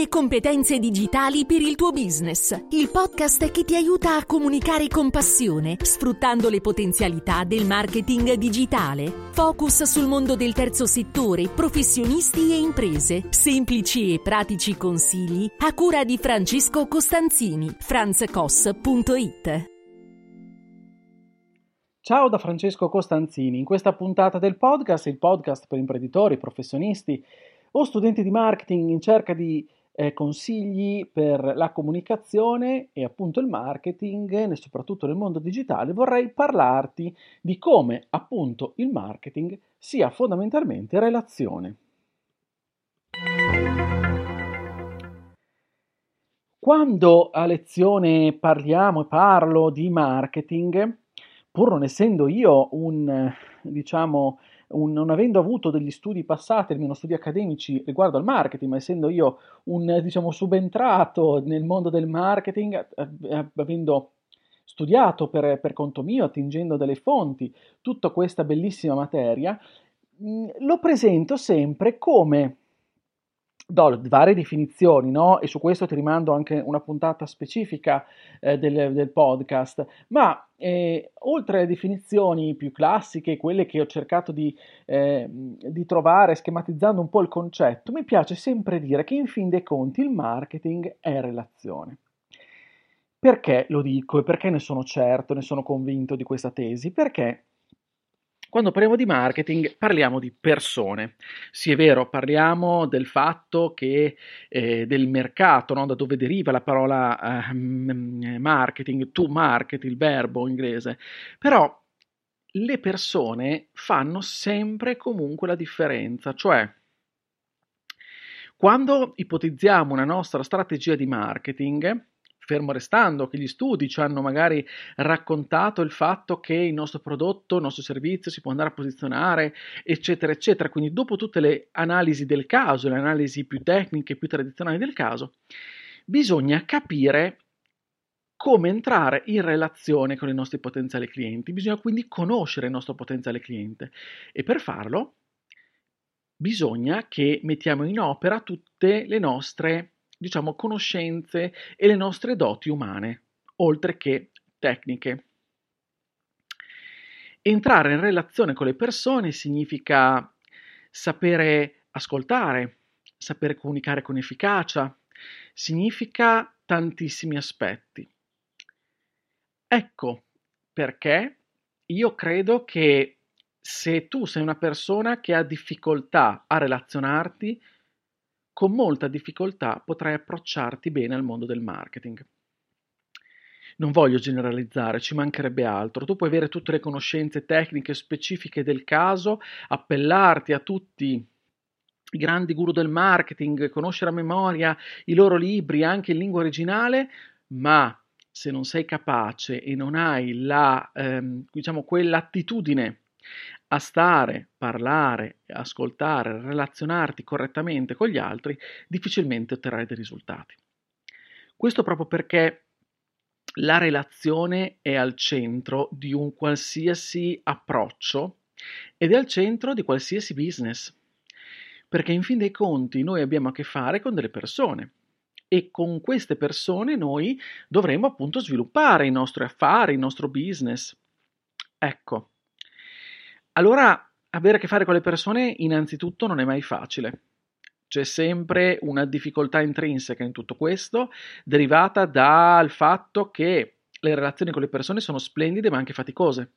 e competenze digitali per il tuo business. Il podcast che ti aiuta a comunicare con passione, sfruttando le potenzialità del marketing digitale. Focus sul mondo del terzo settore, professionisti e imprese. Semplici e pratici consigli a cura di Francesco Costanzini. franzcos.it Ciao da Francesco Costanzini. In questa puntata del podcast, il podcast per imprenditori, professionisti o studenti di marketing in cerca di eh, consigli per la comunicazione e appunto il marketing, soprattutto nel mondo digitale, vorrei parlarti di come appunto il marketing sia fondamentalmente relazione. Quando a lezione parliamo e parlo di marketing, pur non essendo io un, diciamo, un, non avendo avuto degli studi passati, almeno studi accademici riguardo al marketing, ma essendo io un, diciamo, subentrato nel mondo del marketing, eh, eh, avendo studiato per, per conto mio, attingendo delle fonti, tutta questa bellissima materia, mh, lo presento sempre come do varie definizioni, no? E su questo ti rimando anche una puntata specifica eh, del, del, podcast, ma eh, oltre alle definizioni più classiche, quelle che ho cercato di, eh, di, trovare schematizzando un po' il concetto, mi piace sempre dire che in fin dei conti il marketing è relazione. Perché lo dico e perché ne sono certo, ne sono convinto di questa tesi? Perché quando parliamo di marketing parliamo di persone. Sì, è vero, parliamo del fatto che eh, del mercato, no? da dove deriva la parola eh, marketing, to market, il verbo inglese. Però le persone fanno sempre comunque la differenza, cioè quando ipotizziamo una nostra strategia di marketing, fermo restando che gli studi ci hanno magari raccontato il fatto che il nostro prodotto, il nostro servizio si può andare a posizionare, eccetera, eccetera. Quindi dopo tutte le analisi del caso, le analisi più tecniche, più tradizionali del caso, bisogna capire come entrare in relazione con i nostri potenziali clienti. Bisogna quindi conoscere il nostro potenziale cliente e per farlo bisogna che mettiamo in opera tutte le nostre diciamo, conoscenze e le nostre doti umane, oltre che tecniche. Entrare in relazione con le persone significa sapere ascoltare, sapere comunicare con efficacia, significa tantissimi aspetti. Ecco perché io credo che se tu sei una persona che ha difficoltà a relazionarti, con molta difficoltà potrai approcciarti bene al mondo del marketing. Non voglio generalizzare, ci mancherebbe altro. Tu puoi avere tutte le conoscenze tecniche specifiche del caso, appellarti a tutti i grandi guru del marketing, conoscere a memoria i loro libri anche in lingua originale, ma se non sei capace e non hai la, ehm, diciamo, quell'attitudine a stare, parlare, ascoltare, relazionarti correttamente con gli altri, difficilmente otterrai dei risultati. Questo proprio perché la relazione è al centro di un qualsiasi approccio ed è al centro di qualsiasi business. Perché in fin dei conti noi abbiamo a che fare con delle persone e con queste persone noi dovremo appunto sviluppare i nostri affari, il nostro business. Ecco, allora, avere a che fare con le persone innanzitutto non è mai facile. C'è sempre una difficoltà intrinseca in tutto questo, derivata dal fatto che le relazioni con le persone sono splendide ma anche faticose.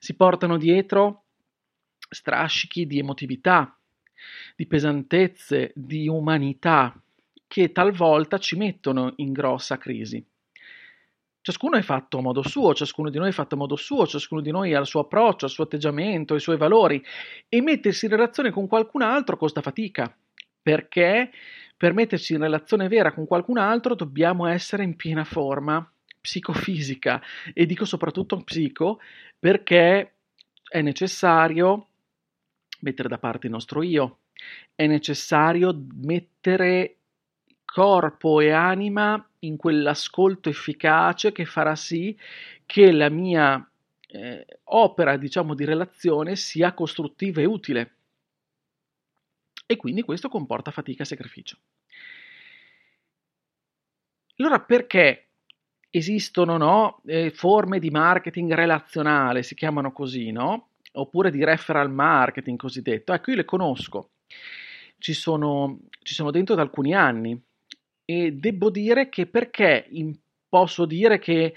Si portano dietro strascichi di emotività, di pesantezze, di umanità che talvolta ci mettono in grossa crisi. Ciascuno è fatto a modo suo, ciascuno di noi è fatto a modo suo, ciascuno di noi ha il suo approccio, il suo atteggiamento, i suoi valori. E mettersi in relazione con qualcun altro costa fatica, perché per mettersi in relazione vera con qualcun altro dobbiamo essere in piena forma psicofisica. E dico soprattutto psico perché è necessario mettere da parte il nostro io, è necessario mettere corpo e anima in quell'ascolto efficace che farà sì che la mia eh, opera, diciamo, di relazione sia costruttiva e utile. E quindi questo comporta fatica e sacrificio. Allora perché esistono no, eh, forme di marketing relazionale, si chiamano così, no? Oppure di referral marketing cosiddetto. Ecco, io le conosco, ci sono, ci sono dentro da alcuni anni e devo dire che perché in, posso dire che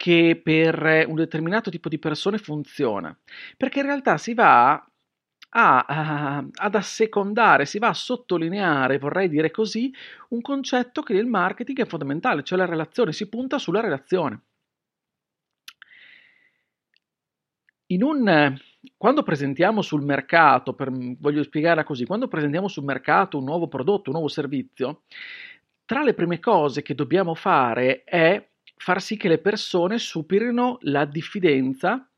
che per un determinato tipo di persone funziona, perché in realtà si va a, a, ad assecondare, si va a sottolineare, vorrei dire così, un concetto che nel marketing è fondamentale, cioè la relazione, si punta sulla relazione. Un, quando presentiamo sul mercato, per, voglio spiegarla così, quando presentiamo sul mercato un nuovo prodotto, un nuovo servizio, tra le prime cose che dobbiamo fare è far sì che le persone superino la diffidenza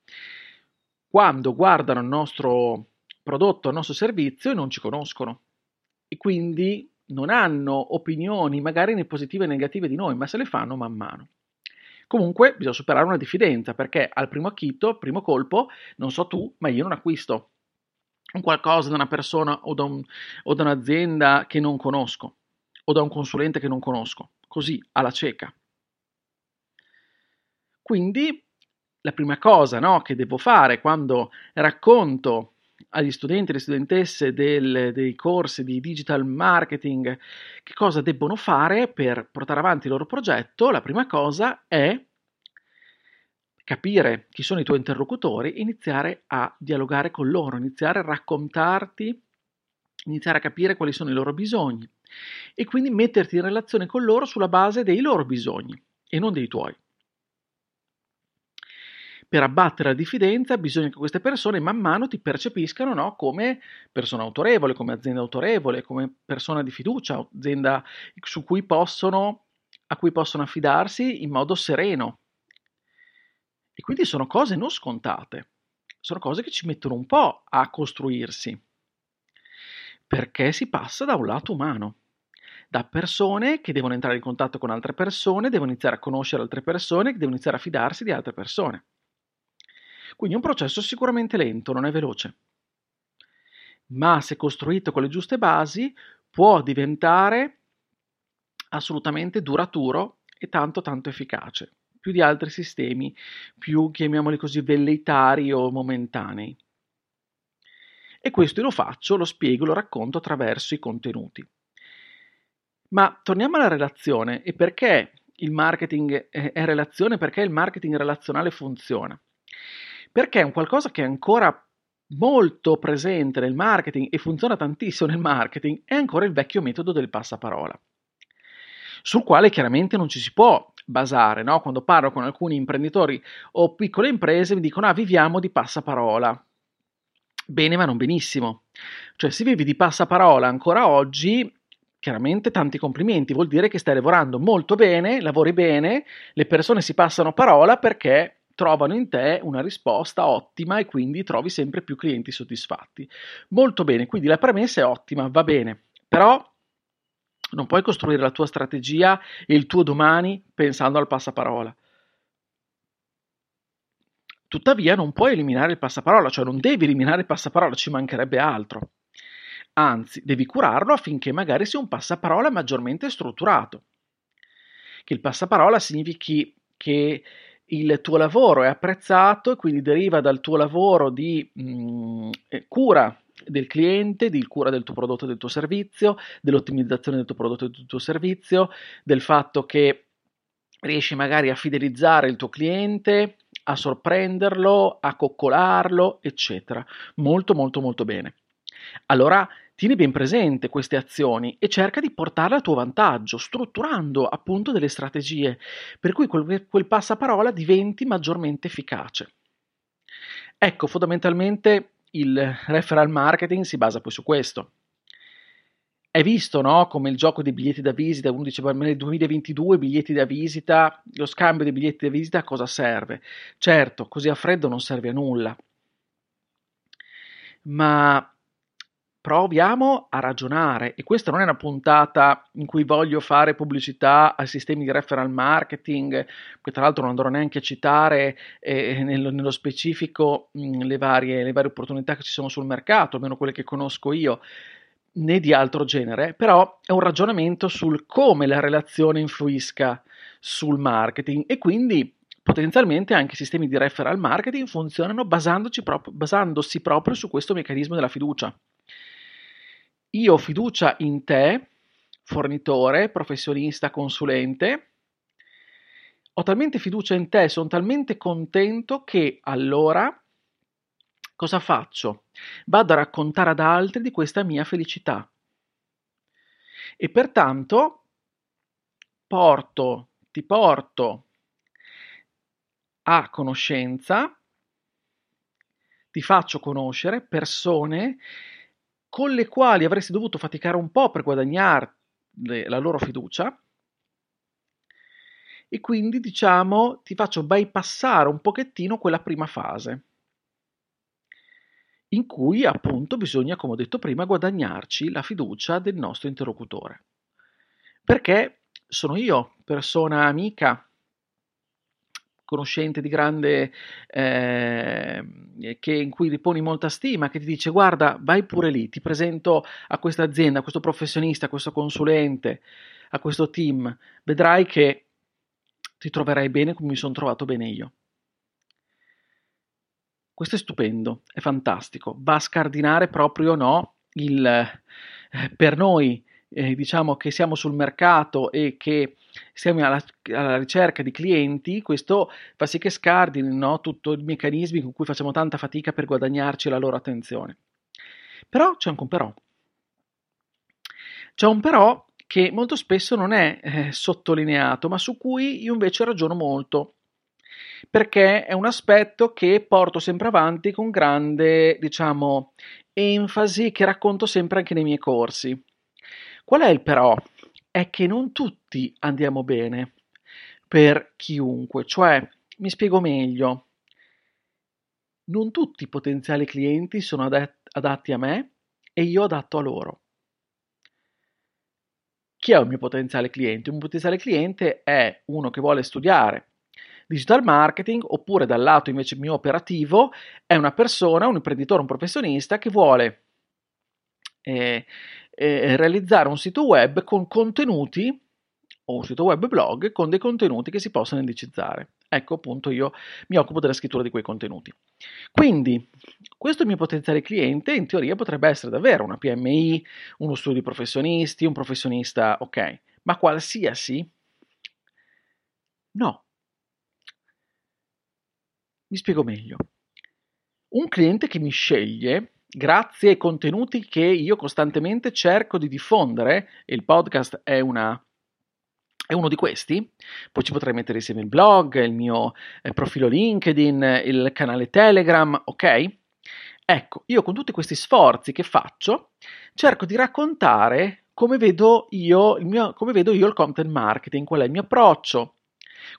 quando guardano il nostro prodotto, il nostro servizio e non ci conoscono e quindi non hanno opinioni magari né positive né negative di noi, ma se le fanno man mano. Comunque bisogna superare una diffidenza perché al primo acchito, al primo colpo, non so tu, ma io non acquisto un qualcosa da una persona o da, un, o da un'azienda che non conosco o da un consulente che non conosco, così alla cieca. Quindi la prima cosa no, che devo fare quando racconto agli studenti e alle studentesse del, dei corsi di digital marketing che cosa debbono fare per portare avanti il loro progetto, la prima cosa è capire chi sono i tuoi interlocutori, iniziare a dialogare con loro, iniziare a raccontarti, iniziare a capire quali sono i loro bisogni e quindi metterti in relazione con loro sulla base dei loro bisogni e non dei tuoi per abbattere la diffidenza bisogna che queste persone man mano ti percepiscano no, come persona autorevole, come azienda autorevole, come persona di fiducia, azienda cui possono, a cui possono affidarsi in modo sereno. E quindi sono cose non scontate, sono cose che ci mettono un po' a costruirsi, perché si passa da un lato umano da persone che devono entrare in contatto con altre persone, devono iniziare a conoscere altre persone, devono iniziare a fidarsi di altre persone. Quindi è un processo sicuramente lento, non è veloce. Ma se costruito con le giuste basi può diventare assolutamente duraturo e tanto tanto efficace, più di altri sistemi, più chiamiamoli così velleitari o momentanei. E questo lo faccio, lo spiego, lo racconto attraverso i contenuti. Ma torniamo alla relazione e perché il marketing è relazione, perché il marketing relazionale funziona perché è un qualcosa che è ancora molto presente nel marketing e funziona tantissimo nel marketing, è ancora il vecchio metodo del passaparola, sul quale chiaramente non ci si può basare. No? Quando parlo con alcuni imprenditori o piccole imprese mi dicono ah viviamo di passaparola. Bene ma non benissimo. Cioè se vivi di passaparola ancora oggi, chiaramente tanti complimenti, vuol dire che stai lavorando molto bene, lavori bene, le persone si passano parola perché trovano in te una risposta ottima e quindi trovi sempre più clienti soddisfatti. Molto bene, quindi la premessa è ottima, va bene, però non puoi costruire la tua strategia e il tuo domani pensando al passaparola. Tuttavia non puoi eliminare il passaparola, cioè non devi eliminare il passaparola, ci mancherebbe altro. Anzi, devi curarlo affinché magari sia un passaparola maggiormente strutturato. Che il passaparola significhi che il tuo lavoro è apprezzato e quindi deriva dal tuo lavoro di mh, mm, eh, cura del cliente, di cura del tuo prodotto e del tuo servizio, dell'ottimizzazione del tuo prodotto e del tuo servizio, del fatto che riesci magari a fidelizzare il tuo cliente, a sorprenderlo, a coccolarlo, eccetera. Molto molto molto bene. Allora Tieni ben presente queste azioni e cerca di portarle a tuo vantaggio, strutturando appunto delle strategie, per cui quel, quel passaparola diventi maggiormente efficace. Ecco, fondamentalmente il referral marketing si basa poi su questo. È visto, no? Come il gioco dei biglietti da visita, uno diceva nel 2022 biglietti da visita, lo scambio dei biglietti da visita a cosa serve? Certo, così a freddo non serve a nulla. Ma proviamo a ragionare e questa non è una puntata in cui voglio fare pubblicità ai sistemi di referral marketing, che tra l'altro non andrò neanche a citare eh, nello, nello, specifico mh, le, varie, le varie opportunità che ci sono sul mercato, almeno quelle che conosco io. Né di altro genere, però è un ragionamento sul come la relazione influisca sul marketing e quindi potenzialmente anche i sistemi di referral marketing funzionano proprio, basandosi proprio su questo meccanismo della fiducia. Io ho fiducia in te, fornitore, professionista, consulente, ho talmente fiducia in te, sono talmente contento che allora cosa faccio? Vado a raccontare ad altri di questa mia felicità. E pertanto porto, ti porto a conoscenza, ti faccio conoscere persone con le quali avresti dovuto faticare un po' per guadagnare la loro fiducia e quindi diciamo ti faccio bypassare un pochettino quella prima fase in cui appunto bisogna, come ho detto prima, guadagnarci la fiducia del nostro interlocutore. Perché sono io, persona amica, conoscente di grande, eh, che, in cui riponi molta stima, che ti dice guarda, vai pure lì, ti presento a questa azienda, a questo professionista, a questo consulente, a questo team, vedrai che ti troverai bene come mi sono trovato bene io. Questo è stupendo, è fantastico, va a scardinare proprio no, il, eh, per noi eh, diciamo che siamo sul mercato e che siamo alla, alla, ricerca di clienti, questo fa sì che scardini no, tutti i meccanismi con cui facciamo tanta fatica per guadagnarci la loro attenzione. Però c'è anche un però. C'è un però che molto spesso non è eh, sottolineato, ma su cui io invece ragiono molto, perché è un aspetto che porto sempre avanti con grande, diciamo, enfasi che racconto sempre anche nei miei corsi. Qual è il però? È che non tutti andiamo bene per chiunque, cioè, mi spiego meglio, non tutti i potenziali clienti sono adatti a me e io adatto a loro. Chi è un mio potenziale cliente? Un potenziale cliente è uno che vuole studiare digital marketing oppure dal lato invece mio operativo è una persona, un imprenditore, un professionista che vuole eh, eh, realizzare un sito web con contenuti o un sito web blog con dei contenuti che si possono indicizzare. Ecco appunto io mi occupo della scrittura di quei contenuti. Quindi questo mio potenziale cliente in teoria potrebbe essere davvero una PMI, uno studio di professionisti, un professionista, ok, ma qualsiasi? No, mi spiego meglio. Un cliente che mi sceglie grazie ai contenuti che io costantemente cerco di diffondere, e il podcast è, una, è uno di questi, poi ci potrei mettere insieme il blog, il mio eh, profilo LinkedIn, il canale Telegram, ok? Ecco, io con tutti questi sforzi che faccio, cerco di raccontare come vedo io il, mio, vedo io il content marketing, qual è il mio approccio,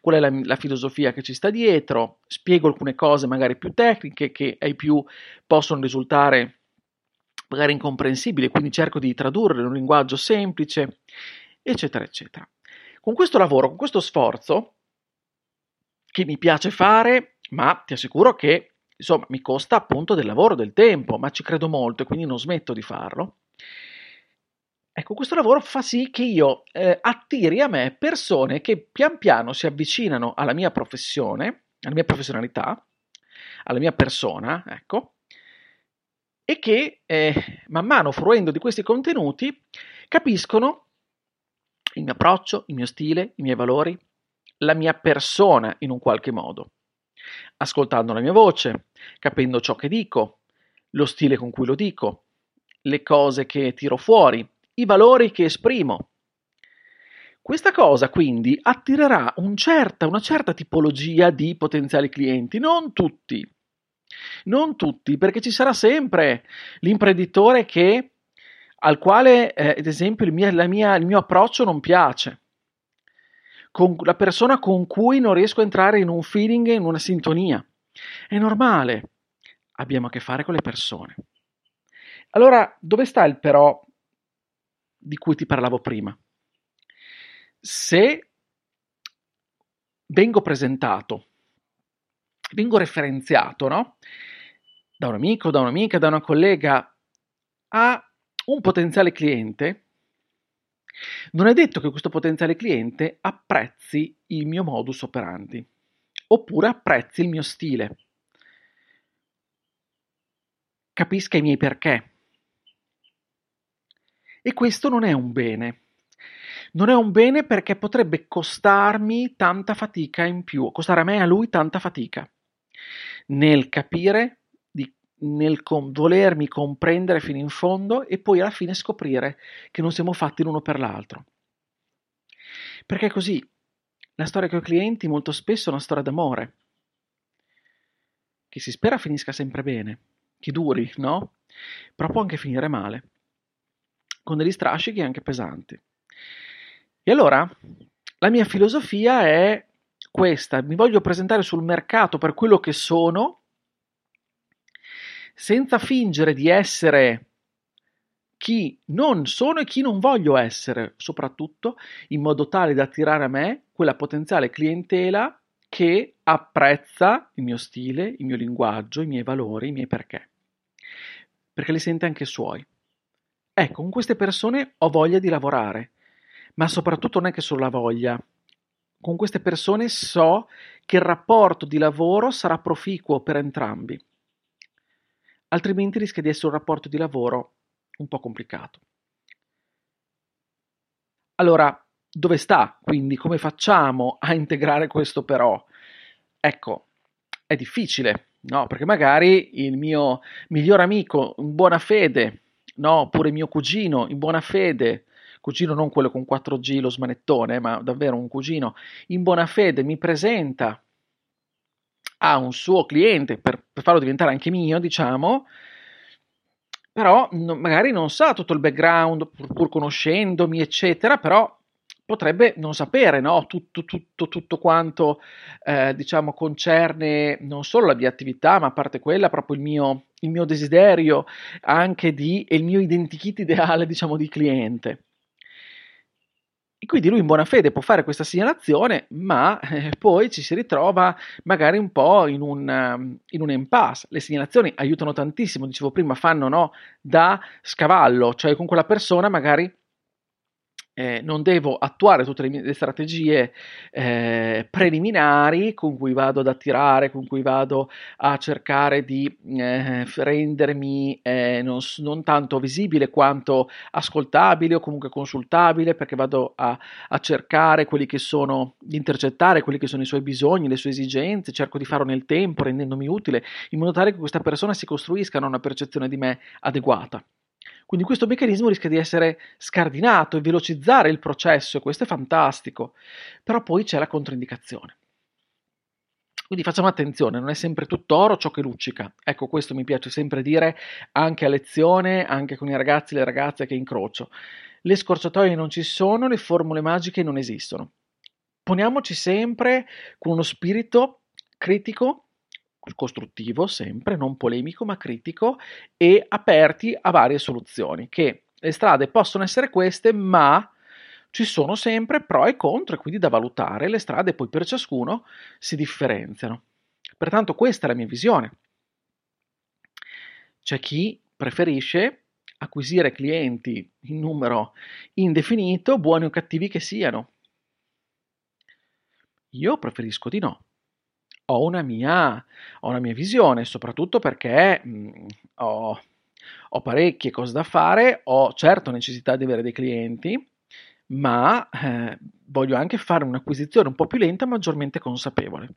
qual è la, la, filosofia che ci sta dietro, spiego alcune cose magari più tecniche che ai più possono risultare magari incomprensibili, quindi cerco di tradurre in un linguaggio semplice, eccetera, eccetera. Con questo lavoro, con questo sforzo, che mi piace fare, ma ti assicuro che insomma mi costa appunto del lavoro, del tempo, ma ci credo molto e quindi non smetto di farlo. Ecco, questo lavoro fa sì che io eh, attiri a me persone che pian piano si avvicinano alla mia professione, alla mia professionalità, alla mia persona, ecco, e che eh, man mano fruendo di questi contenuti capiscono il mio approccio, il mio stile, i miei valori, la mia persona in un qualche modo, ascoltando la mia voce, capendo ciò che dico, lo stile con cui lo dico, le cose che tiro fuori, i valori che esprimo. Questa cosa quindi attirerà un certa, una certa tipologia di potenziali clienti, non tutti. Non tutti, perché ci sarà sempre l'imprenditore che, al quale, eh, ad esempio, il mio, mia, il mio approccio non piace. Con la persona con cui non riesco a entrare in un feeling, in una sintonia. È normale. Abbiamo a che fare con le persone. Allora, dove sta il però di cui ti parlavo prima. Se vengo presentato, vengo referenziato, no? Da un amico, da un'amica, da una collega a un potenziale cliente, non è detto che questo potenziale cliente apprezzi il mio modus operandi oppure apprezzi il mio stile, capisca i miei perché. E questo non è un bene. Non è un bene perché potrebbe costarmi tanta fatica in più, costare a me e a lui tanta fatica nel capire, di, nel com- volermi comprendere fino in fondo e poi alla fine scoprire che non siamo fatti l'uno per l'altro. Perché così la storia con i clienti molto spesso è una storia d'amore, che si spera finisca sempre bene, che duri, no? Però può anche finire male, con degli strascichi anche pesanti. E allora la mia filosofia è questa, mi voglio presentare sul mercato per quello che sono, senza fingere di essere chi non sono e chi non voglio essere, soprattutto in modo tale da attirare a me quella potenziale clientela che apprezza il mio stile, il mio linguaggio, i miei valori, i miei perché, perché li sente anche suoi. Ecco, con queste persone ho voglia di lavorare, ma soprattutto non è che solo la voglia. Con queste persone so che il rapporto di lavoro sarà proficuo per entrambi. Altrimenti rischia di essere un rapporto di lavoro un po' complicato. Allora, dove sta quindi? Come facciamo a integrare questo però? Ecco, è difficile, no? Perché magari il mio miglior amico in buona fede, no? Oppure mio cugino in buona fede, cugino non quello con 4G, lo smanettone, ma davvero un cugino in buona fede mi presenta a un suo cliente per, per farlo diventare anche mio, diciamo, però no, magari non sa tutto il background, pur, pur conoscendomi, eccetera, però potrebbe non sapere no? tutto, tutto, tutto quanto eh, diciamo concerne non solo la mia attività, ma a parte quella, proprio il mio, il mio desiderio anche di, e il mio identikit ideale, diciamo, di cliente. E quindi lui in buona fede può fare questa segnalazione, ma eh, poi ci si ritrova magari un po' in un, in un impasse. Le segnalazioni aiutano tantissimo, dicevo prima, fanno no, da scavallo, cioè con quella persona magari eh, non devo attuare tutte le le strategie eh, preliminari con cui vado ad attirare, con cui vado a cercare di eh, rendermi eh, non, non, tanto visibile quanto ascoltabile o comunque consultabile, perché vado a, a, cercare quelli che sono, di intercettare quelli che sono i suoi bisogni, le sue esigenze, cerco di farlo nel tempo, rendendomi utile, in modo tale che questa persona si costruisca una percezione di me adeguata. Quindi questo meccanismo rischia di essere scardinato e velocizzare il processo e questo è fantastico, però poi c'è la controindicazione. Quindi facciamo attenzione, non è sempre tutto oro ciò che luccica. Ecco, questo mi piace sempre dire anche a lezione, anche con i ragazzi e le ragazze che incrocio. Le scorciatoie non ci sono, le formule magiche non esistono. Poniamoci sempre con uno spirito critico costruttivo sempre, non polemico ma critico e aperti a varie soluzioni, che le strade possono essere queste ma ci sono sempre pro e contro e quindi da valutare, le strade poi per ciascuno si differenziano. Pertanto questa è la mia visione. C'è chi preferisce acquisire clienti in numero indefinito, buoni o cattivi che siano. Io preferisco di no ho una mia, ho una mia visione, soprattutto perché mh, ho, ho parecchie cose da fare, ho certo necessità di avere dei clienti, ma eh, voglio anche fare un'acquisizione un po' più lenta, maggiormente consapevole.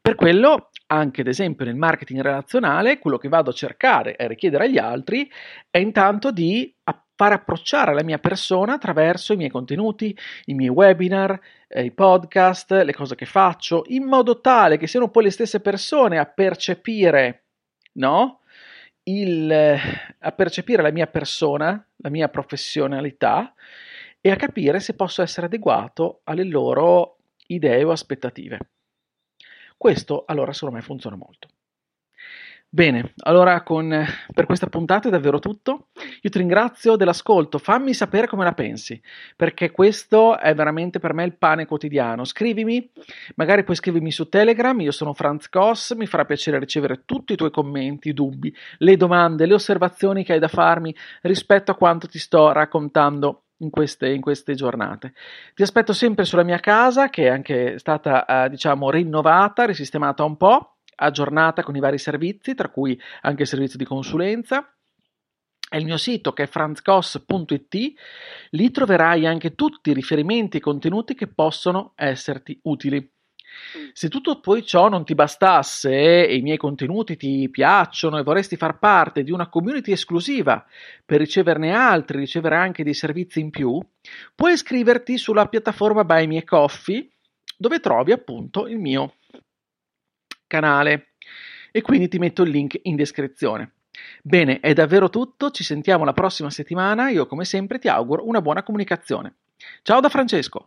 Per quello, anche ad esempio nel marketing relazionale, quello che vado a cercare e richiedere agli altri è intanto di far approcciare la mia persona attraverso i miei contenuti, i miei webinar, eh, i podcast, le cose che faccio, in modo tale che siano poi le stesse persone a percepire, no? Il, a percepire la mia persona, la mia professionalità e a capire se posso essere adeguato alle loro idee o aspettative. Questo allora secondo me funziona molto. Bene, allora con, per questa puntata è davvero tutto. Io ti ringrazio dell'ascolto, fammi sapere come la pensi, perché questo è veramente per me il pane quotidiano. Scrivimi, magari puoi scrivermi su Telegram, io sono Franz Koss, mi farà piacere ricevere tutti i tuoi commenti, i dubbi, le domande, le osservazioni che hai da farmi rispetto a quanto ti sto raccontando in queste, in queste, giornate. Ti aspetto sempre sulla mia casa, che è anche stata, eh, diciamo, rinnovata, risistemata un po' aggiornata con i vari servizi, tra cui anche il servizio di consulenza. È il mio sito che è franzcos.it, lì troverai anche tutti i riferimenti e contenuti che possono esserti utili. Se tutto poi ciò non ti bastasse e i miei contenuti ti piacciono e vorresti far parte di una community esclusiva per riceverne altri, ricevere anche dei servizi in più, puoi iscriverti sulla piattaforma Buy Me Coffee dove trovi appunto il mio canale e quindi ti metto il link in descrizione. Bene, è davvero tutto, ci sentiamo la prossima settimana, io come sempre ti auguro una buona comunicazione. Ciao da Francesco!